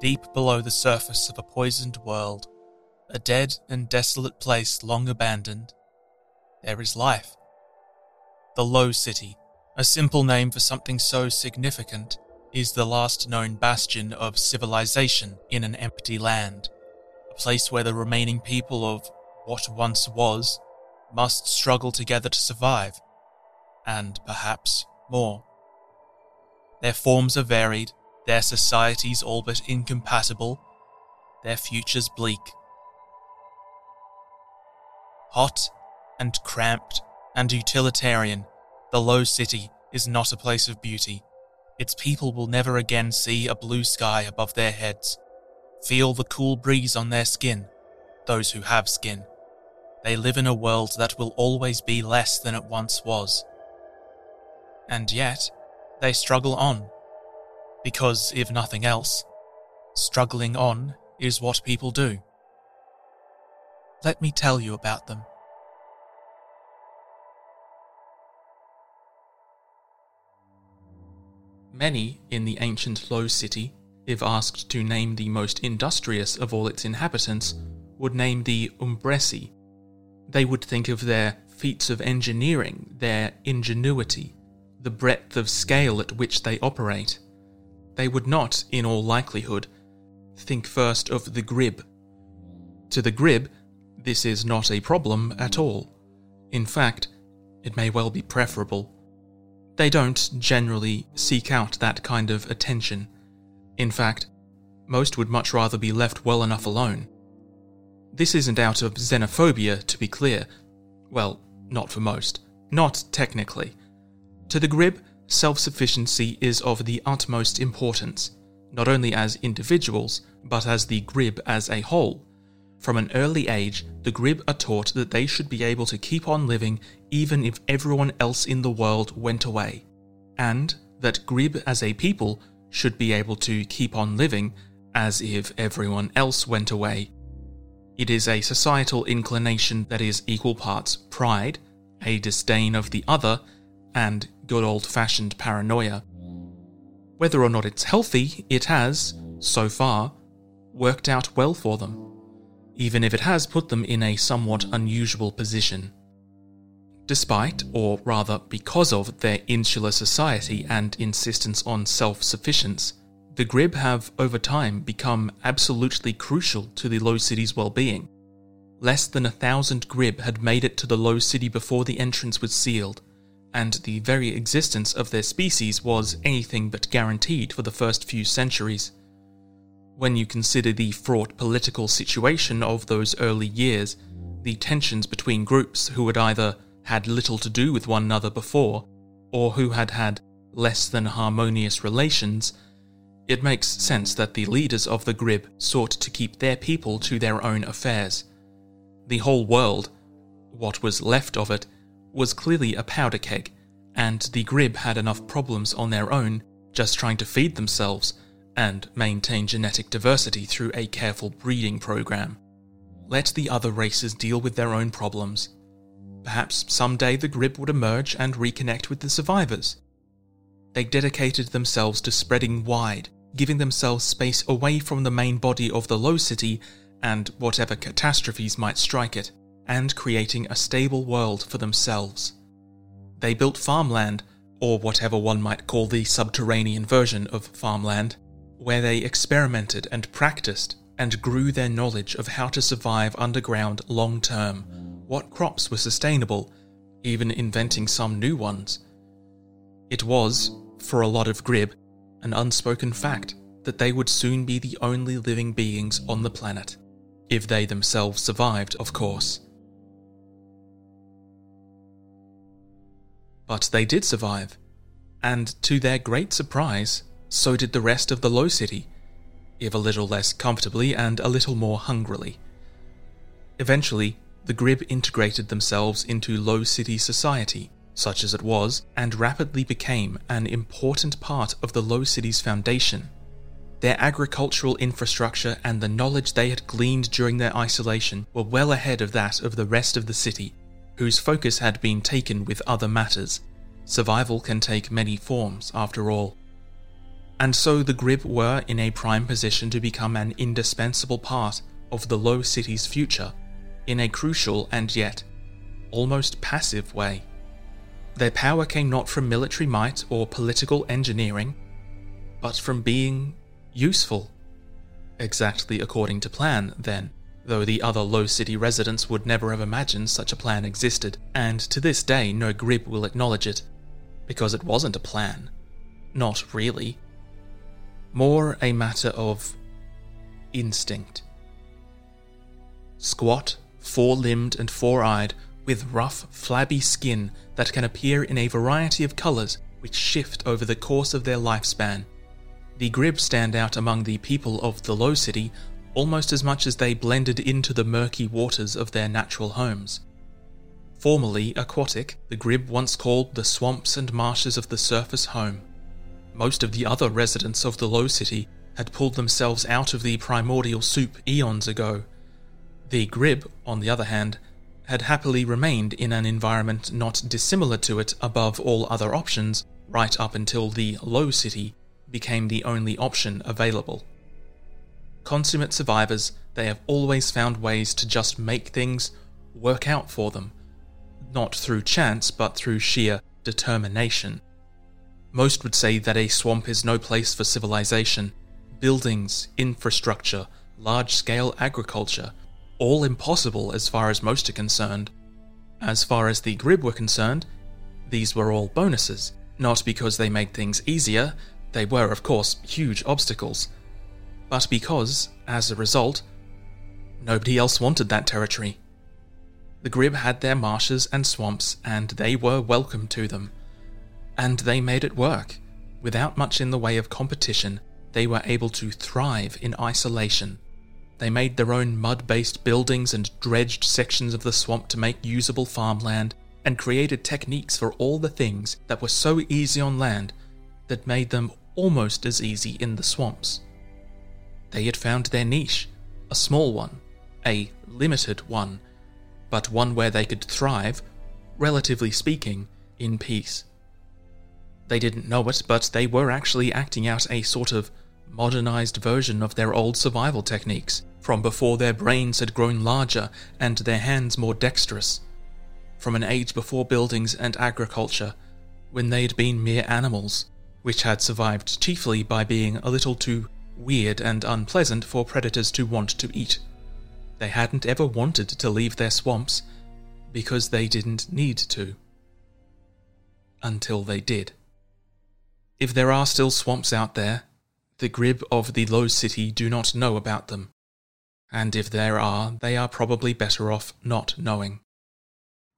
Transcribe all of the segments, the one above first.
Deep below the surface of a poisoned world, a dead and desolate place long abandoned, there is life. The Low City, a simple name for something so significant, is the last known bastion of civilization in an empty land, a place where the remaining people of what once was must struggle together to survive, and perhaps more. Their forms are varied, their societies all but incompatible, their futures bleak. Hot and cramped and utilitarian, the Low City is not a place of beauty. Its people will never again see a blue sky above their heads, feel the cool breeze on their skin, those who have skin. They live in a world that will always be less than it once was. And yet, they struggle on because, if nothing else, struggling on is what people do. Let me tell you about them. Many in the ancient Low City, if asked to name the most industrious of all its inhabitants, would name the Umbresi. They would think of their feats of engineering, their ingenuity, the breadth of scale at which they operate they would not, in all likelihood, think first of the grib. To the grib, this is not a problem at all. In fact, it may well be preferable. They don't generally seek out that kind of attention. In fact, most would much rather be left well enough alone. This isn't out of xenophobia, to be clear. Well, not for most. Not technically. To the grib, self sufficiency is of the utmost importance, not only as individuals, but as the grib as a whole. From an early age, the grib are taught that they should be able to keep on living even if everyone else in the world went away, and that grib as a people should be able to keep on living as if everyone else went away. It is a societal inclination that is equal parts pride, a disdain of the other, and good old fashioned paranoia. Whether or not it's healthy, it has, so far, worked out well for them, even if it has put them in a somewhat unusual position. Despite, or rather because of, their insular society and insistence on self sufficiency, the Grib have over time become absolutely crucial to the Low City's well being. Less than a thousand Grib had made it to the Low City before the entrance was sealed, and the very existence of their species was anything but guaranteed for the first few centuries. When you consider the fraught political situation of those early years, the tensions between groups who had either had little to do with one another before, or who had had less than harmonious relations, it makes sense that the leaders of the Grib sought to keep their people to their own affairs. The whole world, what was left of it, was clearly a powder keg, and the Grib had enough problems on their own just trying to feed themselves and maintain genetic diversity through a careful breeding program. Let the other races deal with their own problems. Perhaps someday the Grib would emerge and reconnect with the survivors. They dedicated themselves to spreading wide, giving themselves space away from the main body of the Low City and whatever catastrophes might strike it, and creating a stable world for themselves. They built farmland, or whatever one might call the subterranean version of farmland, where they experimented and practiced and grew their knowledge of how to survive underground long term, what crops were sustainable, even inventing some new ones. It was, for a lot of Grib, an unspoken fact that they would soon be the only living beings on the planet. If they themselves survived, of course. But they did survive, and to their great surprise, so did the rest of the Low City, if a little less comfortably and a little more hungrily. Eventually, the Grib integrated themselves into Low City society, such as it was, and rapidly became an important part of the Low City's foundation. Their agricultural infrastructure and the knowledge they had gleaned during their isolation were well ahead of that of the rest of the city, whose focus had been taken with other matters. Survival can take many forms, after all. And so the Grib were in a prime position to become an indispensable part of the Low City's future, in a crucial and yet almost passive way. Their power came not from military might or political engineering, but from being useful. Exactly according to plan, then, though the other low city residents would never have imagined such a plan existed, and to this day no Grib will acknowledge it, because it wasn't a plan. Not really. More a matter of instinct. Squat, four limbed, and four eyed, with rough, flabby skin that can appear in a variety of colours which shift over the course of their lifespan. The Grib stand out among the people of the Low City almost as much as they blended into the murky waters of their natural homes. Formerly aquatic, the Grib once called the swamps and marshes of the surface home. Most of the other residents of the Low City had pulled themselves out of the primordial soup eons ago. The Grib, on the other hand, had happily remained in an environment not dissimilar to it above all other options, right up until the low city became the only option available. Consummate survivors, they have always found ways to just make things work out for them, not through chance, but through sheer determination. Most would say that a swamp is no place for civilization. Buildings, infrastructure, large scale agriculture, all impossible as far as most are concerned. As far as the Grib were concerned, these were all bonuses, not because they made things easier, they were, of course, huge obstacles, but because, as a result, nobody else wanted that territory. The Grib had their marshes and swamps, and they were welcome to them. And they made it work. Without much in the way of competition, they were able to thrive in isolation they made their own mud based buildings and dredged sections of the swamp to make usable farmland, and created techniques for all the things that were so easy on land that made them almost as easy in the swamps. They had found their niche, a small one, a limited one, but one where they could thrive, relatively speaking, in peace. They didn't know it, but they were actually acting out a sort of modernized version of their old survival techniques, from before their brains had grown larger and their hands more dexterous, from an age before buildings and agriculture, when they had been mere animals, which had survived chiefly by being a little too weird and unpleasant for predators to want to eat. They hadn't ever wanted to leave their swamps because they didn't need to. Until they did. If there are still swamps out there, the Grib of the Low City do not know about them and if there are, they are probably better off not knowing.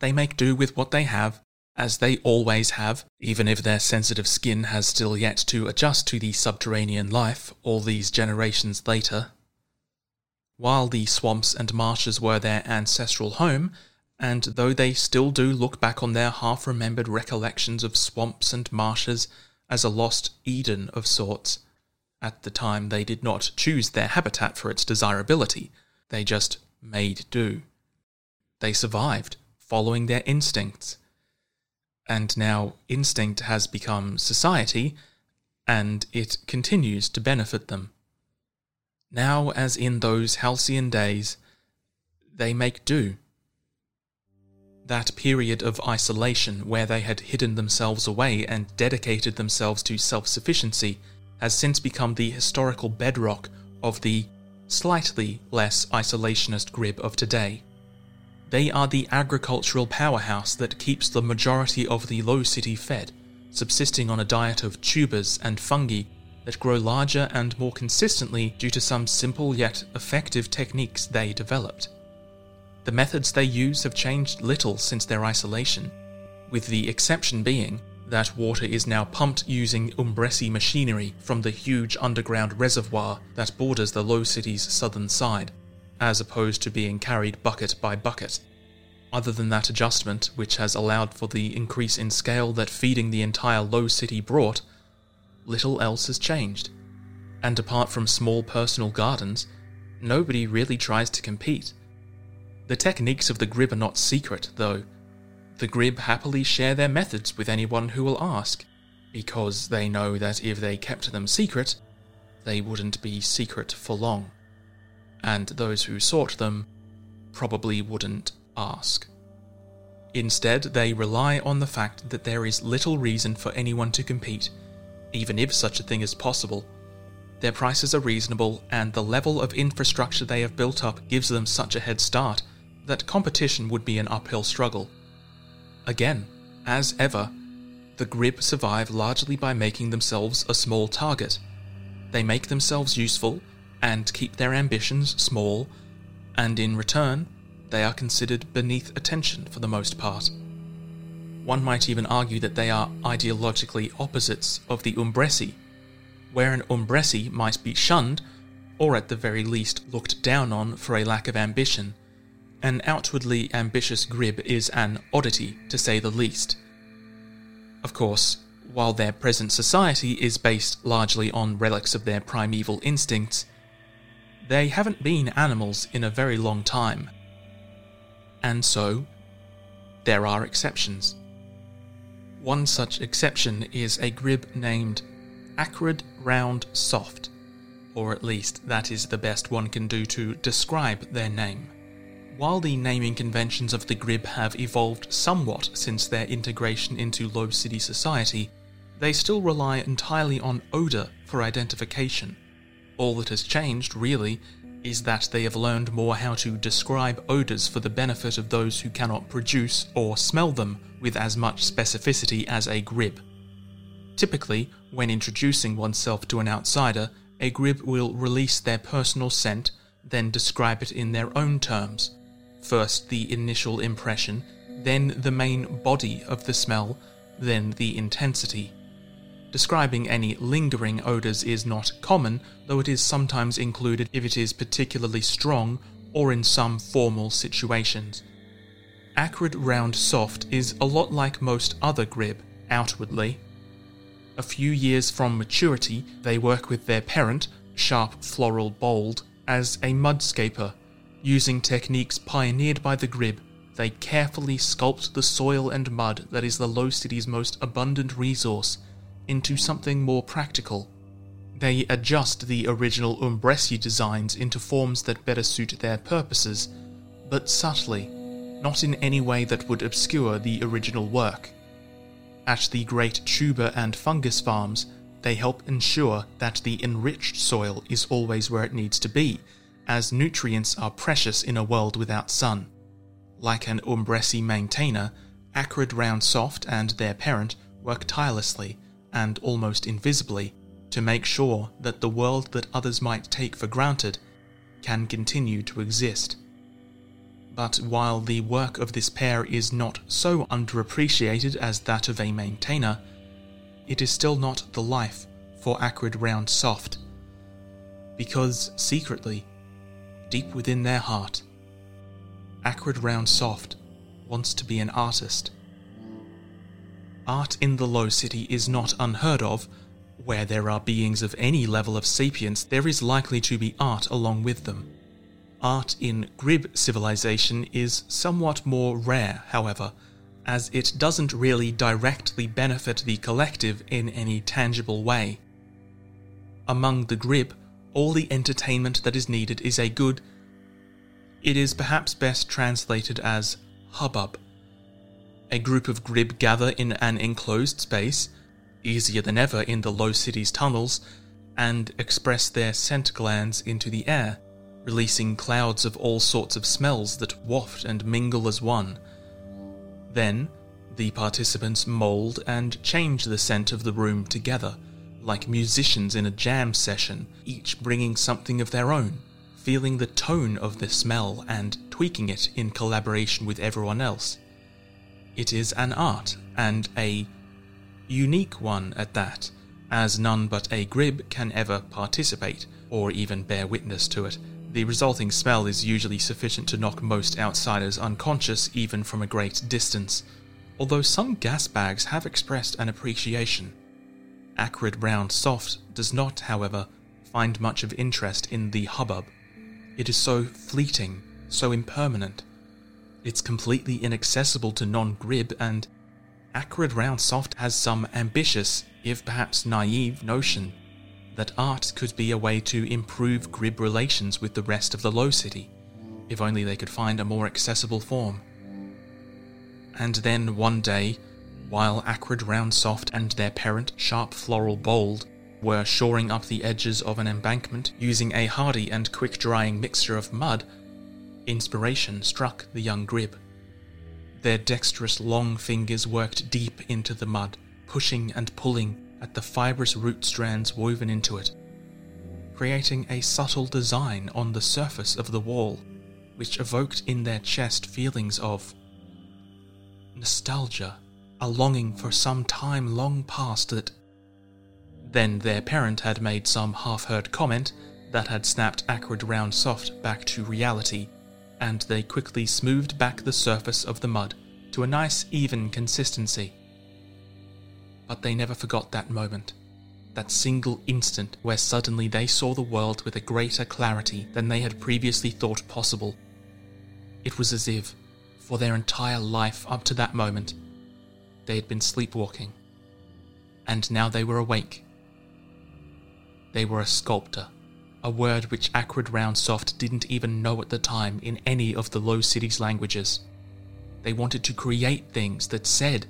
They make do with what they have, as they always have, even if their sensitive skin has still yet to adjust to the subterranean life all these generations later. While the swamps and marshes were their ancestral home, and though they still do look back on their half remembered recollections of swamps and marshes as a lost Eden of sorts, at the time, they did not choose their habitat for its desirability, they just made do. They survived, following their instincts. And now instinct has become society, and it continues to benefit them. Now, as in those halcyon days, they make do. That period of isolation where they had hidden themselves away and dedicated themselves to self sufficiency has since become the historical bedrock of the slightly less isolationist Grib of today. They are the agricultural powerhouse that keeps the majority of the low city fed, subsisting on a diet of tubers and fungi that grow larger and more consistently due to some simple yet effective techniques they developed. The methods they use have changed little since their isolation, with the exception being that water is now pumped using Umbresi machinery from the huge underground reservoir that borders the Low City's southern side, as opposed to being carried bucket by bucket. Other than that adjustment, which has allowed for the increase in scale that feeding the entire Low City brought, little else has changed. And apart from small personal gardens, nobody really tries to compete. The techniques of the Grib are not secret, though. The Grib happily share their methods with anyone who will ask, because they know that if they kept them secret, they wouldn't be secret for long. And those who sought them probably wouldn't ask. Instead, they rely on the fact that there is little reason for anyone to compete, even if such a thing is possible. Their prices are reasonable, and the level of infrastructure they have built up gives them such a head start that competition would be an uphill struggle. Again, as ever, the Grib survive largely by making themselves a small target. They make themselves useful and keep their ambitions small, and in return, they are considered beneath attention for the most part. One might even argue that they are ideologically opposites of the Umbresi, where an Umbresi might be shunned, or at the very least looked down on for a lack of ambition. An outwardly ambitious Grib is an oddity, to say the least. Of course, while their present society is based largely on relics of their primeval instincts, they haven't been animals in a very long time. And so, there are exceptions. One such exception is a grib named Acrid Round Soft, or at least that is the best one can do to describe their name. While the naming conventions of the grib have evolved somewhat since their integration into low city society, they still rely entirely on odour for identification. All that has changed, really, is that they have learned more how to describe odours for the benefit of those who cannot produce or smell them with as much specificity as a grib. Typically, when introducing oneself to an outsider, a grib will release their personal scent, then describe it in their own terms. First the initial impression, then the main body of the smell, then the intensity. Describing any lingering odours is not common, though it is sometimes included if it is particularly strong or in some formal situations. Acrid Round Soft is a lot like most other grib, outwardly. A few years from maturity, they work with their parent, Sharp Floral Bold, as a mudscaper. Using techniques pioneered by the grib, they carefully sculpt the soil and mud that is the Low City's most abundant resource into something more practical. They adjust the original Umbresi designs into forms that better suit their purposes, but subtly, not in any way that would obscure the original work. At the great tuber and fungus farms, they help ensure that the enriched soil is always where it needs to be, as nutrients are precious in a world without sun. Like an Umbresi maintainer, Acrid Round Soft and their parent work tirelessly and almost invisibly to make sure that the world that others might take for granted can continue to exist. But while the work of this pair is not so underappreciated as that of a maintainer, it is still not the life for Acrid Round Soft. Because secretly, deep within their heart, Acrid Round Soft wants to be an artist art in the Low City is not unheard of. Where there are beings of any level of sapience, there is likely to be art along with them. Art in Grib civilization is somewhat more rare, however, as it doesn't really directly benefit the collective in any tangible way. among the grib, all the entertainment that is needed is a good. It is perhaps best translated as hubbub. A group of grib gather in an enclosed space, easier than ever in the low city's tunnels, and express their scent glands into the air, releasing clouds of all sorts of smells that waft and mingle as one. Then, the participants mould and change the scent of the room together, like musicians in a jam session, each bringing something of their own, feeling the tone of the smell and tweaking it in collaboration with everyone else. It is an art, and a unique one at that, as none but a grib can ever participate, or even bear witness to it. The resulting smell is usually sufficient to knock most outsiders unconscious even from a great distance, although some gas bags have expressed an appreciation. Acrid Round Soft does not, however, find much of interest in the hubbub. It is so fleeting, so impermanent. It's completely inaccessible to non grib, and Acrid Round Soft has some ambitious, if perhaps naive, notion that art could be a way to improve grib relations with the rest of the Low City, if only they could find a more accessible form. And then one day, while Acrid Round Soft and their parent Sharp Floral Bold were shoring up the edges of an embankment using a hardy and quick drying mixture of mud, inspiration struck the young grib. Their dexterous long fingers worked deep into the mud, pushing and pulling at the fibrous root strands woven into it, creating a subtle design on the surface of the wall, which evoked in their chest feelings of nostalgia, a longing for some time long past that. Then their parent had made some half heard comment that had snapped Acrid Round Soft back to reality, and they quickly smoothed back the surface of the mud to a nice even consistency. But they never forgot that moment, that single instant where suddenly they saw the world with a greater clarity than they had previously thought possible. It was as if, for their entire life up to that moment, they had been sleepwalking, and now they were awake. They were a sculptor, a word which Acrid Round Soft didn't even know at the time in any of the Low Cities languages. They wanted to create things that said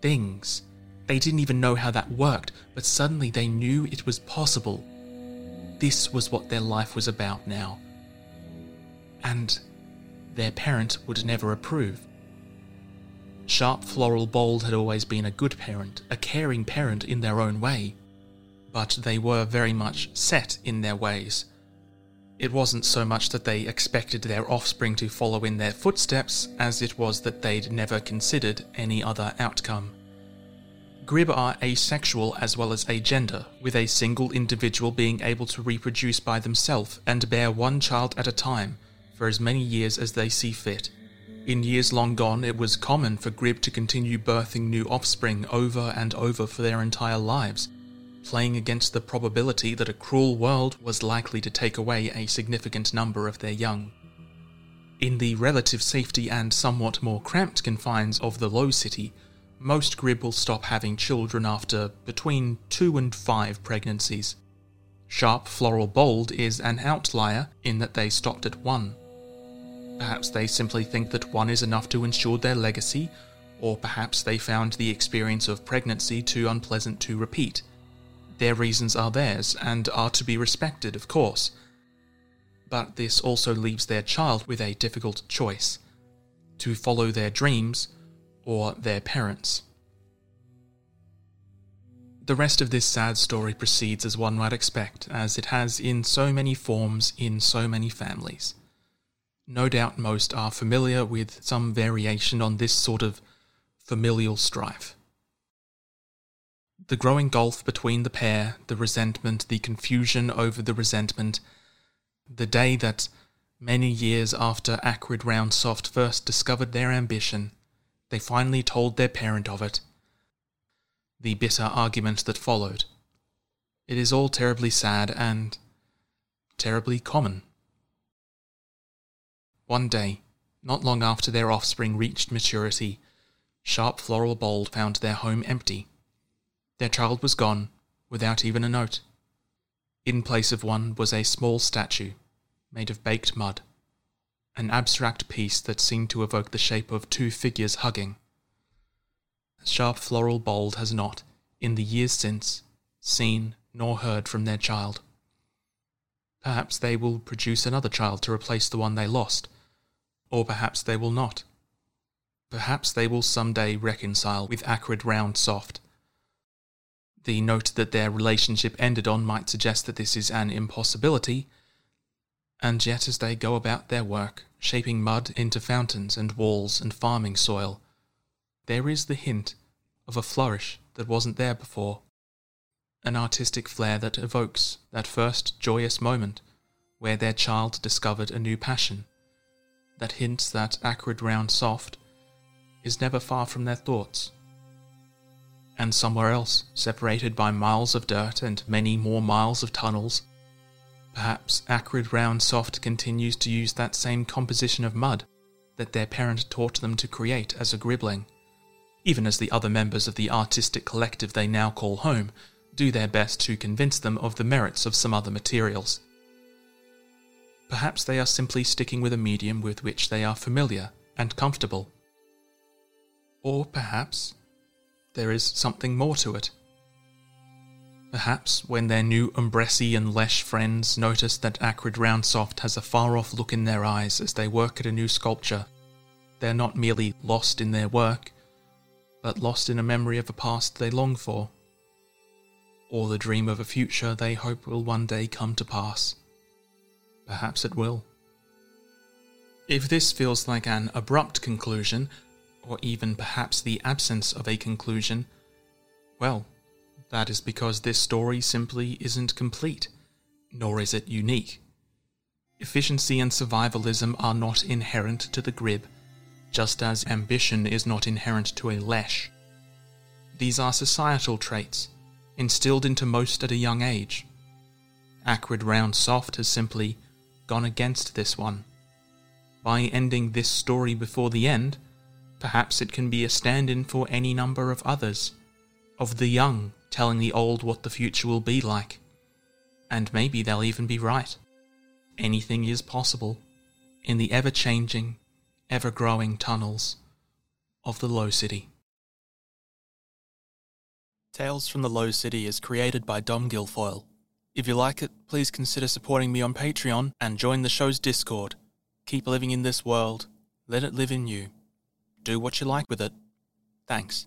things they didn't even know how that worked, but suddenly they knew it was possible. This was what their life was about now. And their parent would never approve. Sharp Floral Bold had always been a good parent, a caring parent in their own way, but they were very much set in their ways. It wasn't so much that they expected their offspring to follow in their footsteps as it was that they'd never considered any other outcome. Grib are asexual as well as agender, with a single individual being able to reproduce by themselves and bear one child at a time for as many years as they see fit. In years long gone, it was common for Grib to continue birthing new offspring over and over for their entire lives, playing against the probability that a cruel world was likely to take away a significant number of their young. In the relative safety and somewhat more cramped confines of the Low City, most grib will stop having children after between two and five pregnancies. Sharp Floral Bold is an outlier in that they stopped at one. Perhaps they simply think that one is enough to ensure their legacy, or perhaps they found the experience of pregnancy too unpleasant to repeat. Their reasons are theirs and are to be respected, of course. But this also leaves their child with a difficult choice to follow their dreams or their parents. The rest of this sad story proceeds as one might expect, as it has in so many forms in so many families. No doubt most are familiar with some variation on this sort of familial strife. The growing gulf between the pair, the resentment, the confusion over the resentment, the day that, many years after Acrid Round Soft first discovered their ambition, they finally told their parent of it. The bitter argument that followed. It is all terribly sad and terribly common. One day, not long after their offspring reached maturity, Sharp Floral Bold found their home empty. Their child was gone, without even a note. In place of one was a small statue made of baked mud, an abstract piece that seemed to evoke the shape of two figures hugging. Sharp Floral Bold has not, in the years since, seen nor heard from their child. Perhaps they will produce another child to replace the one they lost, or perhaps they will not. Perhaps they will some day reconcile with acrid round soft. The note that their relationship ended on might suggest that this is an impossibility, and yet as they go about their work, shaping mud into fountains and walls and farming soil, there is the hint of a flourish that wasn't there before. An artistic flair that evokes that first joyous moment where their child discovered a new passion, that hints that acrid round soft is never far from their thoughts. And somewhere else, separated by miles of dirt and many more miles of tunnels, perhaps acrid round soft continues to use that same composition of mud that their parent taught them to create as a gribbling even as the other members of the artistic collective they now call home do their best to convince them of the merits of some other materials. Perhaps they are simply sticking with a medium with which they are familiar and comfortable. Or perhaps there is something more to it. Perhaps when their new Umbresi and Lesh friends notice that Acrid Round Soft has a far off look in their eyes as they work at a new sculpture, they're not merely lost in their work, but lost in a memory of a past they long for, or the dream of a future they hope will one day come to pass. Perhaps it will. If this feels like an abrupt conclusion, or even perhaps the absence of a conclusion, well, that is because this story simply isn't complete, nor is it unique. Efficiency and survivalism are not inherent to the Grib, just as ambition is not inherent to a lesh. These are societal traits, instilled into most at a young age. Acrid Round Soft has simply gone against this one. By ending this story before the end, perhaps it can be a stand in for any number of others, of the young telling the old what the future will be like. And maybe they'll even be right. Anything is possible in the ever changing, ever growing tunnels of the Low City. Tales from the Low City is created by Dom Guilfoyle. If you like it, please consider supporting me on Patreon and join the show's Discord. Keep living in this world, let it live in you. Do what you like with it. Thanks.